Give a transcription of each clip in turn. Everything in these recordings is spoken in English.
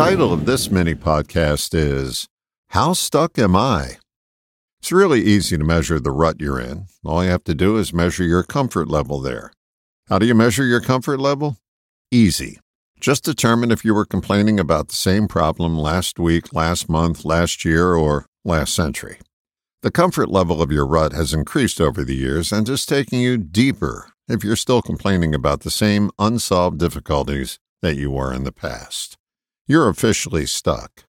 title of this mini podcast is How Stuck Am I? It's really easy to measure the rut you're in. All you have to do is measure your comfort level there. How do you measure your comfort level? Easy. Just determine if you were complaining about the same problem last week, last month, last year, or last century. The comfort level of your rut has increased over the years and is taking you deeper if you're still complaining about the same unsolved difficulties that you were in the past. You're officially stuck.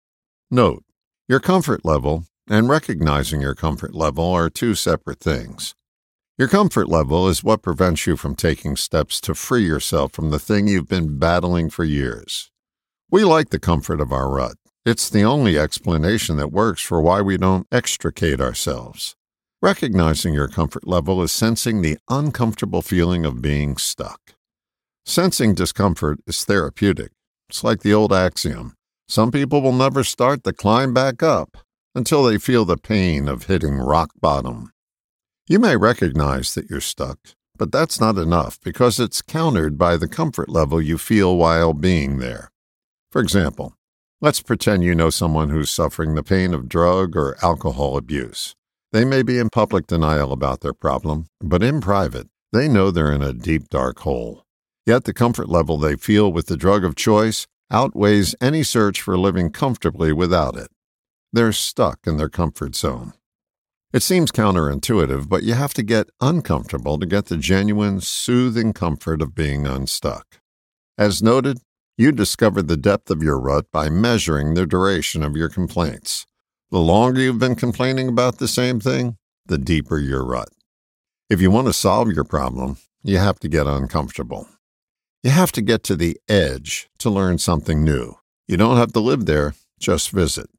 Note, your comfort level and recognizing your comfort level are two separate things. Your comfort level is what prevents you from taking steps to free yourself from the thing you've been battling for years. We like the comfort of our rut. It's the only explanation that works for why we don't extricate ourselves. Recognizing your comfort level is sensing the uncomfortable feeling of being stuck. Sensing discomfort is therapeutic. It's like the old axiom some people will never start the climb back up until they feel the pain of hitting rock bottom. You may recognize that you're stuck, but that's not enough because it's countered by the comfort level you feel while being there. For example, Let's pretend you know someone who's suffering the pain of drug or alcohol abuse. They may be in public denial about their problem, but in private, they know they're in a deep, dark hole. Yet the comfort level they feel with the drug of choice outweighs any search for living comfortably without it. They're stuck in their comfort zone. It seems counterintuitive, but you have to get uncomfortable to get the genuine, soothing comfort of being unstuck. As noted, you discover the depth of your rut by measuring the duration of your complaints. The longer you've been complaining about the same thing, the deeper your rut. If you want to solve your problem, you have to get uncomfortable. You have to get to the edge to learn something new. You don't have to live there, just visit.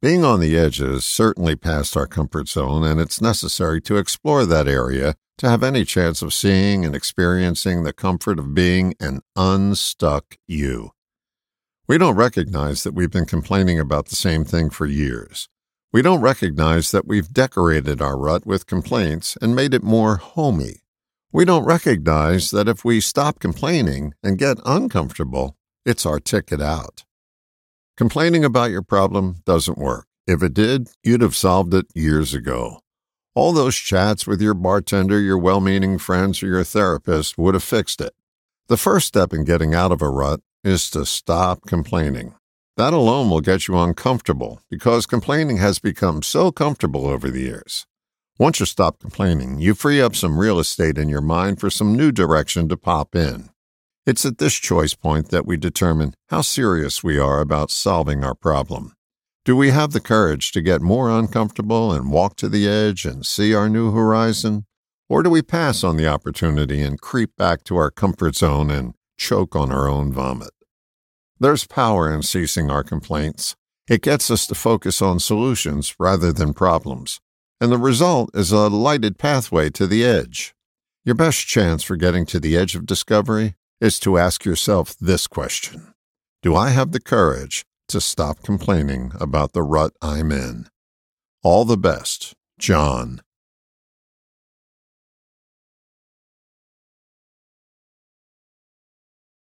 Being on the edge is certainly past our comfort zone, and it's necessary to explore that area to have any chance of seeing and experiencing the comfort of being an unstuck you. We don't recognize that we've been complaining about the same thing for years. We don't recognize that we've decorated our rut with complaints and made it more homey. We don't recognize that if we stop complaining and get uncomfortable, it's our ticket out. Complaining about your problem doesn't work. If it did, you'd have solved it years ago. All those chats with your bartender, your well meaning friends, or your therapist would have fixed it. The first step in getting out of a rut is to stop complaining. That alone will get you uncomfortable because complaining has become so comfortable over the years. Once you stop complaining, you free up some real estate in your mind for some new direction to pop in. It's at this choice point that we determine how serious we are about solving our problem. Do we have the courage to get more uncomfortable and walk to the edge and see our new horizon? Or do we pass on the opportunity and creep back to our comfort zone and choke on our own vomit? There's power in ceasing our complaints. It gets us to focus on solutions rather than problems. And the result is a lighted pathway to the edge. Your best chance for getting to the edge of discovery is to ask yourself this question Do I have the courage to stop complaining about the rut I'm in. All the best, John.